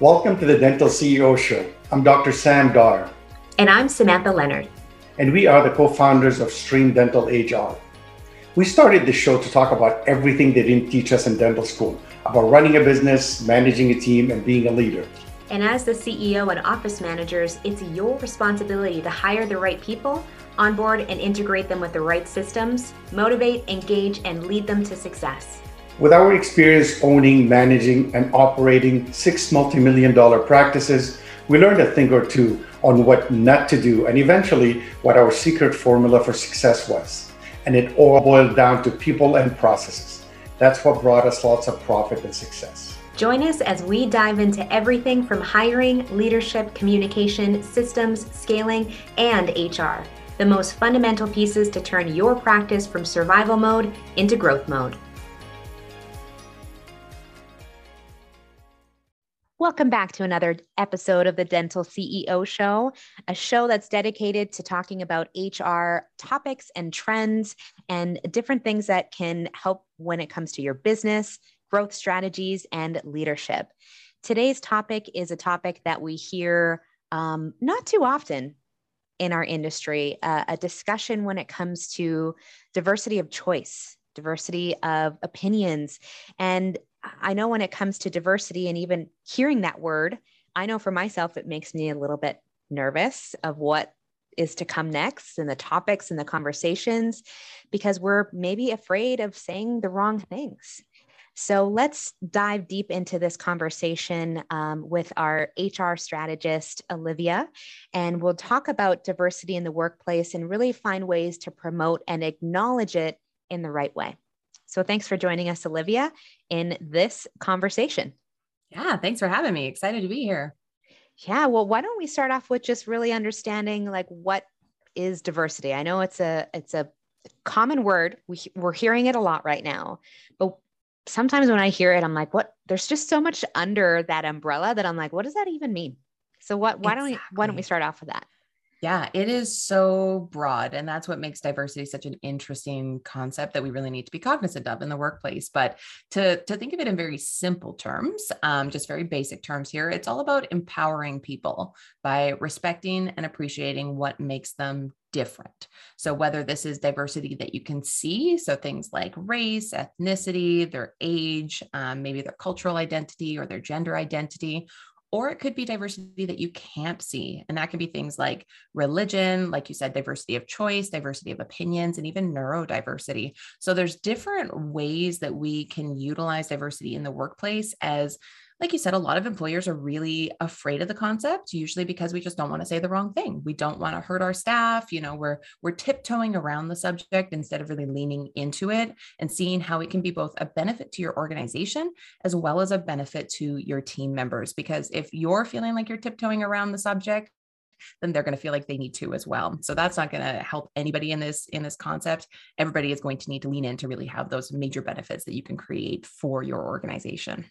Welcome to the Dental CEO Show. I'm Dr. Sam Dar. And I'm Samantha Leonard. And we are the co founders of Stream Dental HR. We started this show to talk about everything they didn't teach us in dental school about running a business, managing a team, and being a leader. And as the CEO and office managers, it's your responsibility to hire the right people, onboard and integrate them with the right systems, motivate, engage, and lead them to success. With our experience owning, managing, and operating six multi million dollar practices, we learned a thing or two on what not to do and eventually what our secret formula for success was. And it all boiled down to people and processes. That's what brought us lots of profit and success. Join us as we dive into everything from hiring, leadership, communication, systems, scaling, and HR. The most fundamental pieces to turn your practice from survival mode into growth mode. Welcome back to another episode of the Dental CEO Show, a show that's dedicated to talking about HR topics and trends and different things that can help when it comes to your business, growth strategies, and leadership. Today's topic is a topic that we hear um, not too often in our industry uh, a discussion when it comes to diversity of choice, diversity of opinions, and I know when it comes to diversity and even hearing that word, I know for myself, it makes me a little bit nervous of what is to come next and the topics and the conversations because we're maybe afraid of saying the wrong things. So let's dive deep into this conversation um, with our HR strategist, Olivia, and we'll talk about diversity in the workplace and really find ways to promote and acknowledge it in the right way. So thanks for joining us, Olivia, in this conversation. Yeah, thanks for having me. Excited to be here. Yeah, well, why don't we start off with just really understanding like what is diversity? I know it's a it's a common word. We we're hearing it a lot right now. But sometimes when I hear it, I'm like, what? There's just so much under that umbrella that I'm like, what does that even mean? So what why exactly. don't we why don't we start off with that? Yeah, it is so broad. And that's what makes diversity such an interesting concept that we really need to be cognizant of in the workplace. But to, to think of it in very simple terms, um, just very basic terms here, it's all about empowering people by respecting and appreciating what makes them different. So, whether this is diversity that you can see, so things like race, ethnicity, their age, um, maybe their cultural identity or their gender identity, or it could be diversity that you can't see. And that can be things like religion, like you said, diversity of choice, diversity of opinions, and even neurodiversity. So there's different ways that we can utilize diversity in the workplace as like you said, a lot of employers are really afraid of the concept, usually because we just don't want to say the wrong thing. We don't want to hurt our staff. You know, we're we're tiptoeing around the subject instead of really leaning into it and seeing how it can be both a benefit to your organization as well as a benefit to your team members. Because if you're feeling like you're tiptoeing around the subject, then they're going to feel like they need to as well. So that's not going to help anybody in this in this concept. Everybody is going to need to lean in to really have those major benefits that you can create for your organization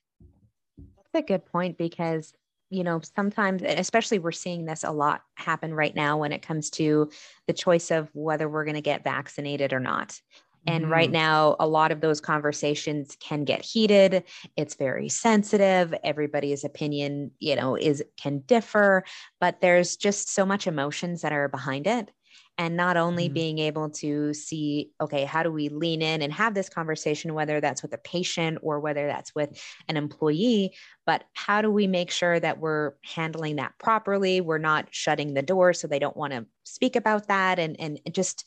a good point because you know sometimes especially we're seeing this a lot happen right now when it comes to the choice of whether we're going to get vaccinated or not and mm-hmm. right now a lot of those conversations can get heated. It's very sensitive. Everybody's opinion you know is can differ but there's just so much emotions that are behind it. And not only mm-hmm. being able to see okay how do we lean in and have this conversation whether that's with a patient or whether that's with an employee but how do we make sure that we're handling that properly? We're not shutting the door so they don't want to speak about that. And and just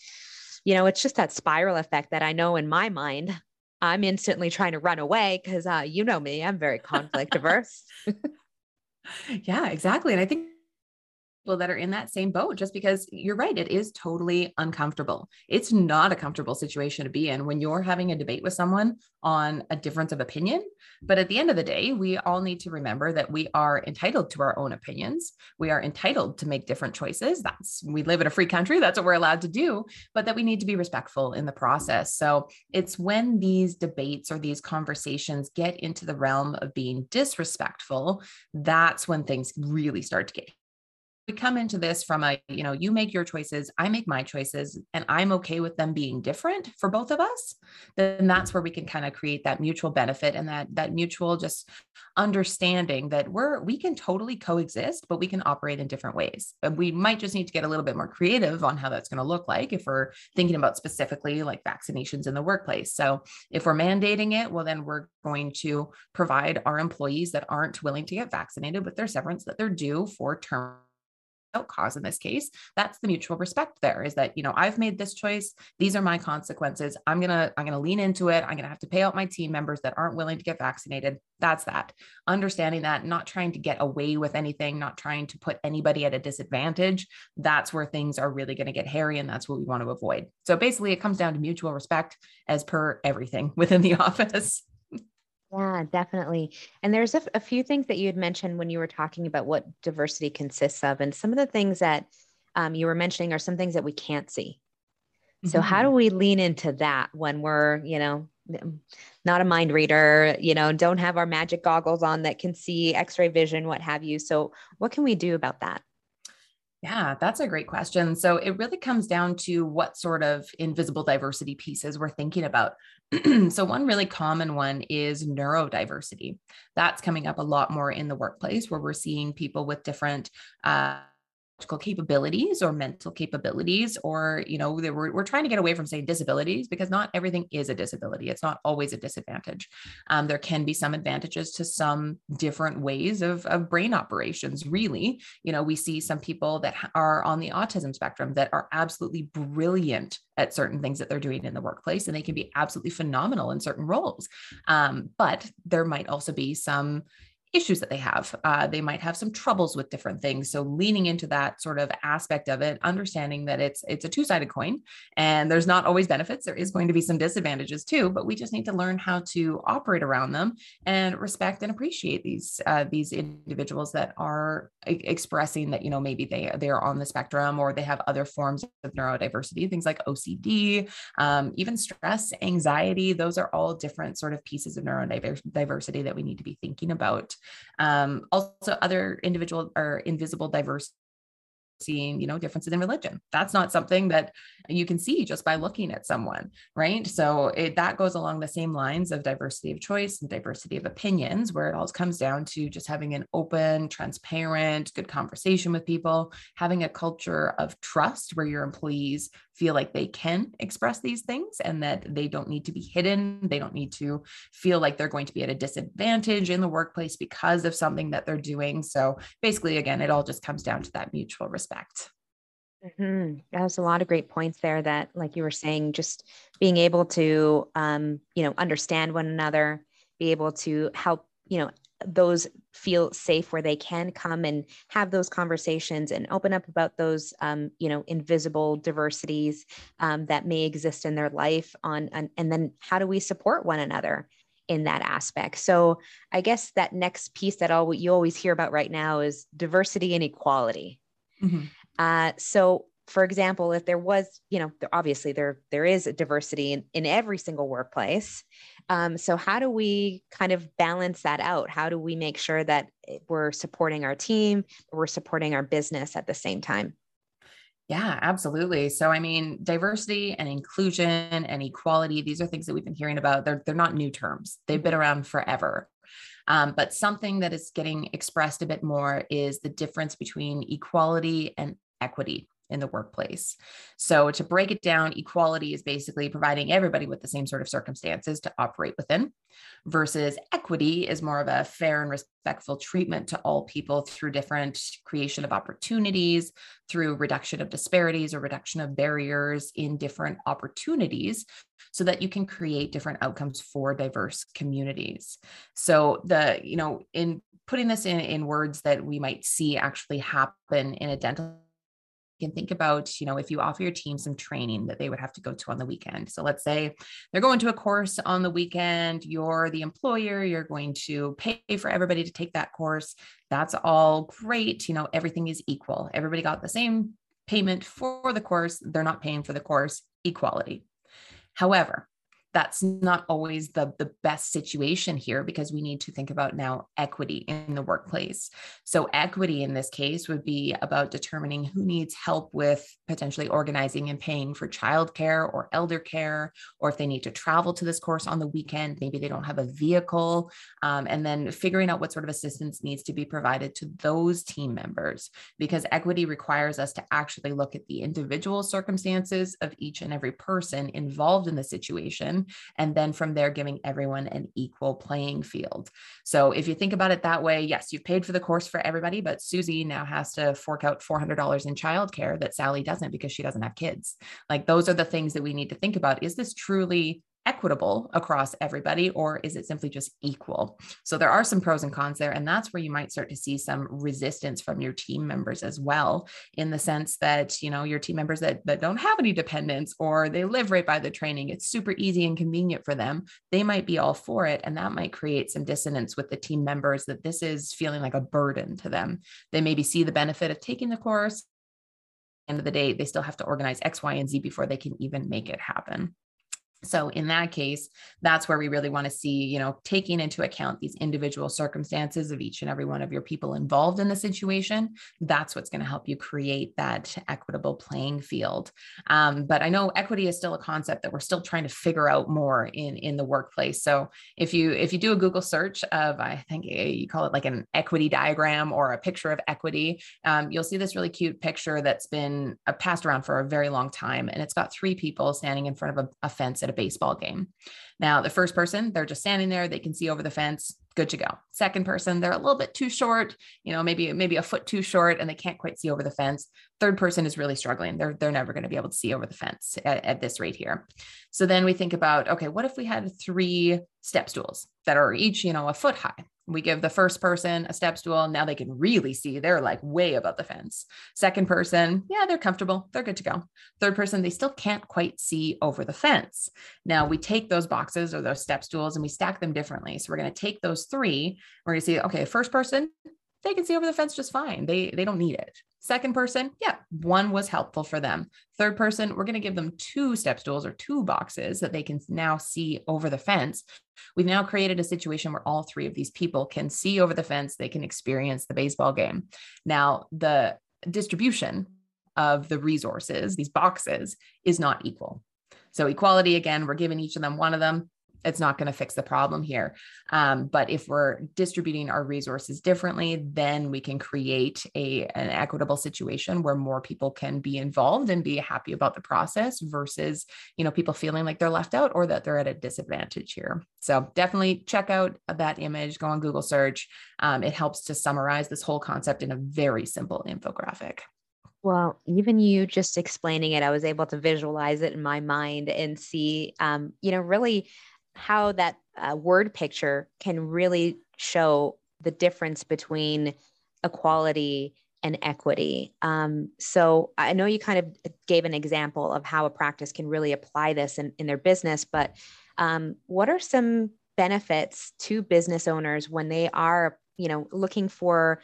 you know it's just that spiral effect that i know in my mind i'm instantly trying to run away because uh, you know me i'm very conflict averse. Yeah exactly and i think people that are in that same boat just because you're right it is totally uncomfortable. It's not a comfortable situation to be in when you're having a debate with someone on a difference of opinion. But at the end of the day we all need to remember that we are entitled to our own opinions. We are entitled to make different choices. That's we live in a free country. That's what we're allowed to do but that we need to be respectful in the process. So it's when these debates or these conversations get into the realm of being disrespectful that's when things really start to get we come into this from a, you know, you make your choices, I make my choices, and I'm okay with them being different for both of us, then that's where we can kind of create that mutual benefit and that that mutual just understanding that we're we can totally coexist, but we can operate in different ways. And we might just need to get a little bit more creative on how that's going to look like if we're thinking about specifically like vaccinations in the workplace. So if we're mandating it, well, then we're going to provide our employees that aren't willing to get vaccinated with their severance that they're due for term cause in this case that's the mutual respect there is that you know i've made this choice these are my consequences i'm gonna i'm gonna lean into it i'm gonna have to pay out my team members that aren't willing to get vaccinated that's that. Understanding that not trying to get away with anything not trying to put anybody at a disadvantage that's where things are really going to get hairy and that's what we want to avoid. So basically it comes down to mutual respect as per everything within the office yeah, definitely. And there's a, a, few things that you had mentioned when you were talking about what diversity consists of. And some of the things that um, you were mentioning are some things that we can't see. So, mm-hmm. how do we lean into that when we're, you know, not a mind reader, you know, don't have our magic goggles on that can see x ray vision, what have you? So, what can we do about that? Yeah, that's a great question. So it really comes down to what sort of invisible diversity pieces we're thinking about. so, one really common one is neurodiversity. That's coming up a lot more in the workplace where we're seeing people with different uh, capabilities or mental capabilities or you know we're, we're trying to get away from saying disabilities because not everything is a disability. It's not always a disadvantage. Um, there can be some advantages to some different ways of, of brain operations really. You know we see some people that are on the autism spectrum that are absolutely brilliant at certain things that they're doing in the workplace and they can be absolutely phenomenal in certain roles. Um, but there might also be some issues that they have. Uh, they might have some troubles with different things. So leaning into that sort of aspect of it, understanding that it's it's a two sided coin, and there's not always benefits. There is going to be some disadvantages too, but we just need to learn how to operate around them and respect and appreciate these uh, these individuals that are expressing that you know maybe they they are on the spectrum or they have other forms of neurodiversity, things like OCD, um, even stress, anxiety. Those are all different sort of pieces of neurodiversity that we need to be thinking about. Um, also, other individual or invisible diversity seeing you know differences in religion. That's not something that you can see just by looking at someone right? So it, that goes along the same lines of diversity of choice and diversity of opinions where it all comes down to just having an open transparent good conversation with people having a culture of trust where your employees feel like they can express these things and that they don't need to be hidden they don't need to feel like they're going to be at a disadvantage in the workplace because of something that they're doing so basically again it all just comes down to that mutual respect. Mm-hmm. That was a lot of great points there. That, like you were saying, just being able to, um, you know, understand one another, be able to help, you know, those feel safe where they can come and have those conversations and open up about those, um, you know, invisible diversities um, that may exist in their life. On, on and then how do we support one another? in that aspect. So I guess that next piece that all you always hear about right now is diversity and equality. Mm-hmm. Uh, so, for example, if there was, you know, obviously there there is a diversity in, in every single workplace. Um, so, how do we kind of balance that out? How do we make sure that we're supporting our team, we're supporting our business at the same time? Yeah, absolutely. So, I mean, diversity and inclusion and equality, these are things that we've been hearing about. They're, they're not new terms, they've been around forever. Um, but something that is getting expressed a bit more is the difference between equality and equity in the workplace. So, to break it down, equality is basically providing everybody with the same sort of circumstances to operate within, versus equity is more of a fair and respectful treatment to all people through different creation of opportunities, through reduction of disparities or reduction of barriers in different opportunities so that you can create different outcomes for diverse communities. So, the, you know, in putting this in, in words that we might see actually happen in a dental can think about, you know, if you offer your team some training that they would have to go to on the weekend. So let's say they're going to a course on the weekend, you're the employer, you're going to pay for everybody to take that course. That's all great. You know, everything is equal. Everybody got the same payment for the course. They're not paying for the course, equality. However, that's not always the, the best situation here because we need to think about now equity in the workplace. So, equity in this case would be about determining who needs help with potentially organizing and paying for childcare or elder care, or if they need to travel to this course on the weekend, maybe they don't have a vehicle, um, and then figuring out what sort of assistance needs to be provided to those team members because equity requires us to actually look at the individual circumstances of each and every person involved in the situation and then from there, giving everyone an equal playing field. So if you think about it that way, yes, you've paid for the course for everybody, but Susie now has to fork out $400 in childcare that Sally doesn't because she doesn't have kids. Like those are the things that we need to think about. Is this truly equitable across everybody or is it simply just equal? So there are some pros and cons there and that's where you might start to see some resistance from your team members as well in the sense that you know your team members that, that don't have any dependents or they live right by the training it's super easy and convenient for them they might be all for it and that might create some dissonance with the team members that this is feeling like a burden to them. They maybe see the benefit of taking the course end of the day they still have to organize x y and z before they can even make it happen so in that case, that's where we really want to see, you know, taking into account these individual circumstances of each and every one of your people involved in the situation. That's what's going to help you create that equitable playing field. Um, but I know equity is still a concept that we're still trying to figure out more in in the workplace. So if you if you do a Google search of, I think eh, you call it like an equity diagram or a picture of equity, um, you'll see this really cute picture that's been uh, passed around for a very long time, and it's got three people standing in front of a, a fence at a baseball game. Now, the first person, they're just standing there, they can see over the fence, good to go. Second person, they're a little bit too short, you know, maybe maybe a foot too short and they can't quite see over the fence. Third person is really struggling. They're they're never going to be able to see over the fence at, at this rate here. So then we think about, okay, what if we had three step stools that are each, you know, a foot high? We give the first person a step stool. Now they can really see they're like way above the fence. Second person, yeah, they're comfortable. They're good to go. Third person, they still can't quite see over the fence. Now we take those boxes or those step stools and we stack them differently. So we're going to take those three. We're going to see, okay, first person, they can see over the fence just fine. They they don't need it. Second person, yeah, one was helpful for them. Third person, we're going to give them two step stools or two boxes that they can now see over the fence. We've now created a situation where all three of these people can see over the fence, they can experience the baseball game. Now, the distribution of the resources, these boxes, is not equal. So, equality again, we're giving each of them one of them it's not going to fix the problem here. Um, but if we're distributing our resources differently, then we can create a an equitable situation where more people can be involved and be happy about the process versus you know people feeling like they're left out or that they're at a disadvantage here. So definitely check out that image. Go on Google search. Um, it helps to summarize this whole concept in a very simple infographic. Well, even you just explaining it, I was able to visualize it in my mind and see, um, you know, really how that uh, word picture can really show the difference between equality and equity. Um, so I know you kind of gave an example of how a practice can really apply this in, in their business, but um, what are some benefits to business owners when they are, you know, looking for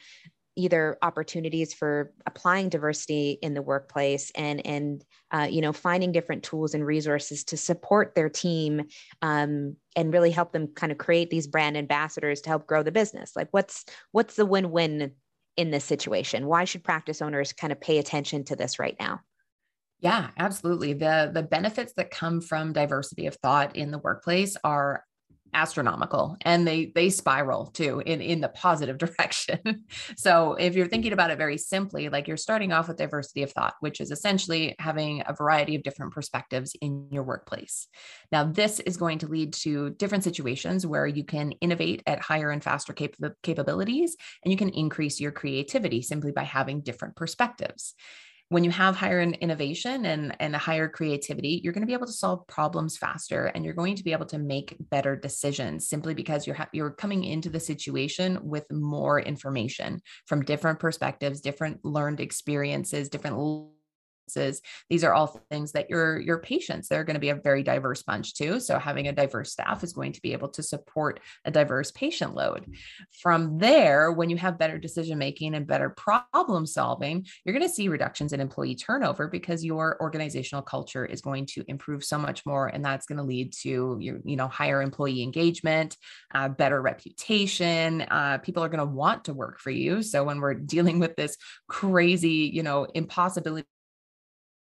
either opportunities for applying diversity in the workplace and and uh, you know finding different tools and resources to support their team um, and really help them kind of create these brand ambassadors to help grow the business. Like what's what's the win-win in this situation? Why should practice owners kind of pay attention to this right now? Yeah, absolutely. The the benefits that come from diversity of thought in the workplace are astronomical and they they spiral too in in the positive direction. So if you're thinking about it very simply like you're starting off with diversity of thought which is essentially having a variety of different perspectives in your workplace. Now this is going to lead to different situations where you can innovate at higher and faster cap- capabilities and you can increase your creativity simply by having different perspectives when you have higher innovation and, and a higher creativity, you're going to be able to solve problems faster and you're going to be able to make better decisions simply because you're, ha- you're coming into the situation with more information from different perspectives, different learned experiences, different these are all things that your your patients they're going to be a very diverse bunch too. So having a diverse staff is going to be able to support a diverse patient load. From there when you have better decision making and better problem solving you're going to see reductions in employee turnover because your organizational culture is going to improve so much more and that's going to lead to your you know higher employee engagement uh, better reputation uh, people are going to want to work for you. So when we're dealing with this crazy you know impossibility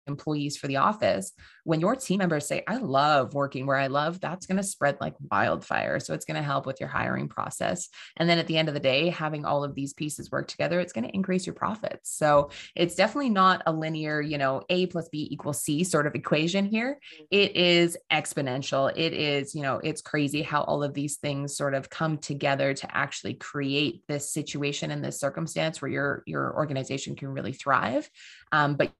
employees for the office when your team members say i love working where i love that's going to spread like wildfire. So it's going to help with your hiring process. And then at the end of the day having all of these pieces work together it's going to increase your profits. So it's definitely not a linear you know a plus b equals c sort of equation here. Mm. it is exponential. It is you know it's crazy how all of these things sort of come together to actually create this situation and this circumstance where your your organization can really thrive. Um, but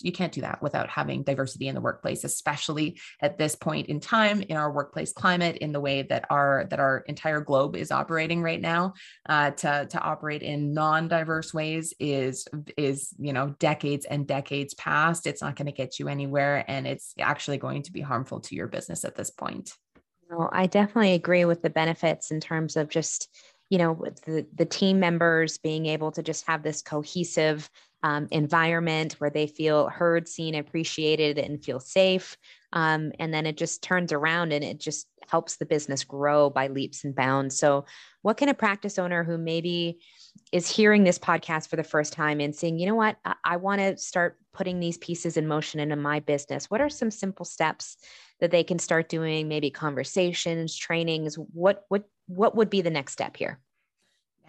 you can't do that without having diversity in the workplace especially at this point in time in our workplace climate in the way that our that our entire globe is operating right now. Uh, to to operate in non-diverse ways is is you know decades and decades past. It's not going to get you anywhere and it's actually going to be harmful to your business at this point. No i definitely agree with the benefits in terms of just you know the the team members being able to just have this cohesive um, environment where they feel heard, seen, appreciated, and feel safe. Um, and then it just turns around and it just helps the business grow by leaps and bounds. So, what can a practice owner who maybe is hearing this podcast for the first time and saying, you know what, I, I want to start putting these pieces in motion into my business? What are some simple steps that they can start doing? Maybe conversations, trainings. What what what would be the next step here?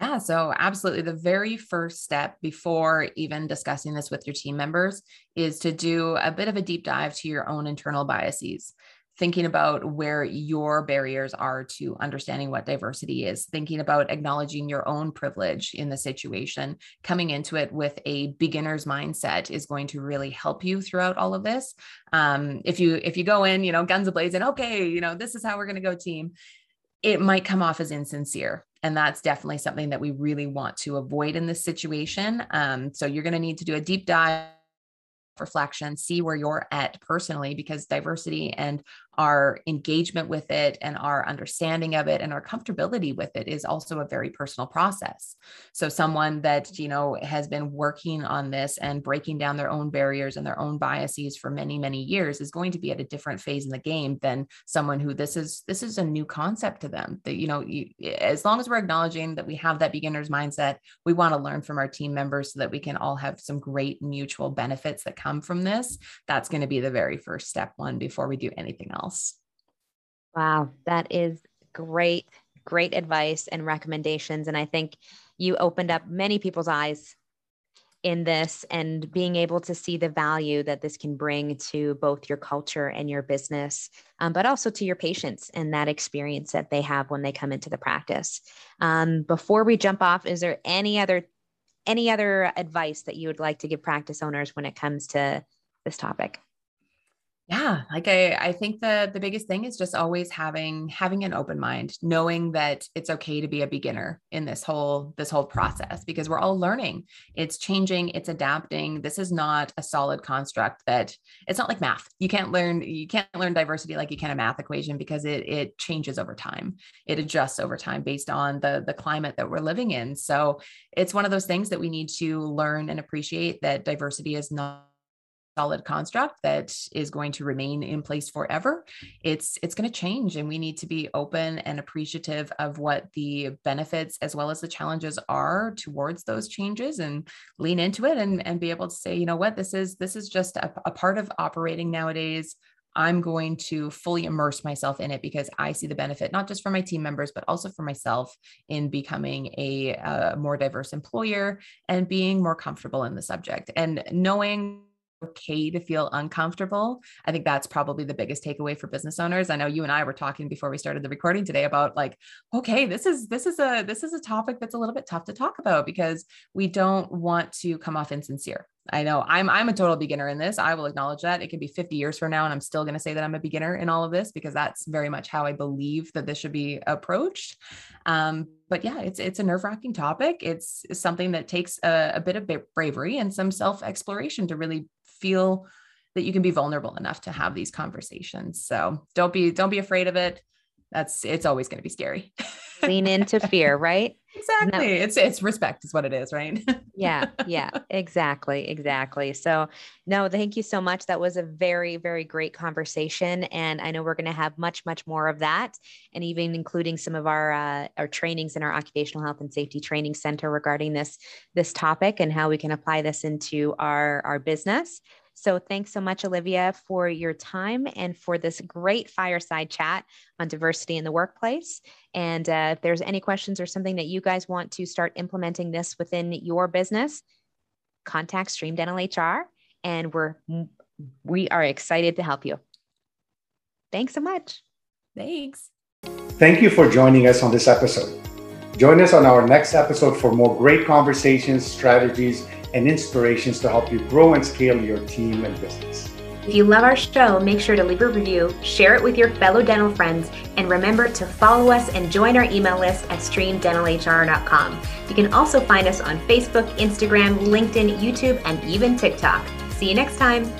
Yeah, so absolutely. The very first step before even discussing this with your team members is to do a bit of a deep dive to your own internal biases, thinking about where your barriers are to understanding what diversity is, thinking about acknowledging your own privilege in the situation, coming into it with a beginner's mindset is going to really help you throughout all of this. Um, if you if you go in, you know, guns ablazing, okay, you know, this is how we're going to go team it might come off as insincere. And that's definitely something that we really want to avoid in this situation. Um, so you're going to need to do a deep dive reflection, see where you're at personally, because diversity and our engagement with it and our understanding of it and our comfortability with it is also a very personal process. So someone that, you know, has been working on this and breaking down their own barriers and their own biases for many, many years is going to be at a different phase in the game than someone who this is this is a new concept to them. That you know, you, as long as we're acknowledging that we have that beginner's mindset, we want to learn from our team members so that we can all have some great mutual benefits that come from this. That's going to be the very first step one before we do anything else else. Wow, that is great, great advice and recommendations. And I think you opened up many people's eyes in this and being able to see the value that this can bring to both your culture and your business, um, but also to your patients and that experience that they have when they come into the practice. Um, before we jump off, is there any other any other advice that you would like to give practice owners when it comes to this topic? Yeah like i i think the the biggest thing is just always having having an open mind knowing that it's okay to be a beginner in this whole this whole process because we're all learning. It's changing it's adapting. This is not a solid construct that it's not like math. You can't learn you can't learn diversity like you can a math equation because it it changes over time. It adjusts over time based on the the climate that we're living in. So it's one of those things that we need to learn and appreciate that diversity is not solid construct that is going to remain in place forever. It's it's going to change and we need to be open and appreciative of what the benefits as well as the challenges are towards those changes and lean into it and, and be able to say you know what? This is this is just a, a part of operating nowadays. I'm going to fully immerse myself in it because I see the benefit, not just for my team members, but also for myself in becoming a, a more diverse employer and being more comfortable in the subject. And knowing okay to feel uncomfortable. I think that's probably the biggest takeaway for business owners. I know you and I were talking before we started the recording today about like, okay, this is this is a this is a topic that's a little bit tough to talk about because we don't want to come off insincere. I know I'm I'm a total beginner in this. I will acknowledge that. It can be 50 years from now and I'm still going to say that I'm a beginner in all of this because that's very much how I believe that this should be approached. Um, but yeah, it's it's a nerve-wracking topic. It's something that takes a, a bit of bravery and some self-exploration to really feel that you can be vulnerable enough to have these conversations. So don't be don't be afraid of it. That's it's always going to be scary. Lean into fear, right? Exactly. it's it's respect is what it is, right? yeah, yeah, exactly, exactly. So, no, thank you so much. That was a very, very great conversation, and I know we're going to have much, much more of that, and even including some of our uh, our trainings in our occupational health and safety training center regarding this this topic and how we can apply this into our our business. So thanks so much, Olivia, for your time and for this great fireside chat on diversity in the workplace. And uh, if there's any questions or something that you guys want to start implementing this within your business, contact Stream Dental HR, and we're we are excited to help you. Thanks so much. Thanks. Thank you for joining us on this episode. Join us on our next episode for more great conversations, strategies, and inspirations to help you grow and scale your team and business. If you love our show, make sure to leave a review, share it with your fellow dental friends, and remember to follow us and join our email list at streamdentalhr.com. You can also find us on Facebook, Instagram, LinkedIn, YouTube, and even TikTok. See you next time.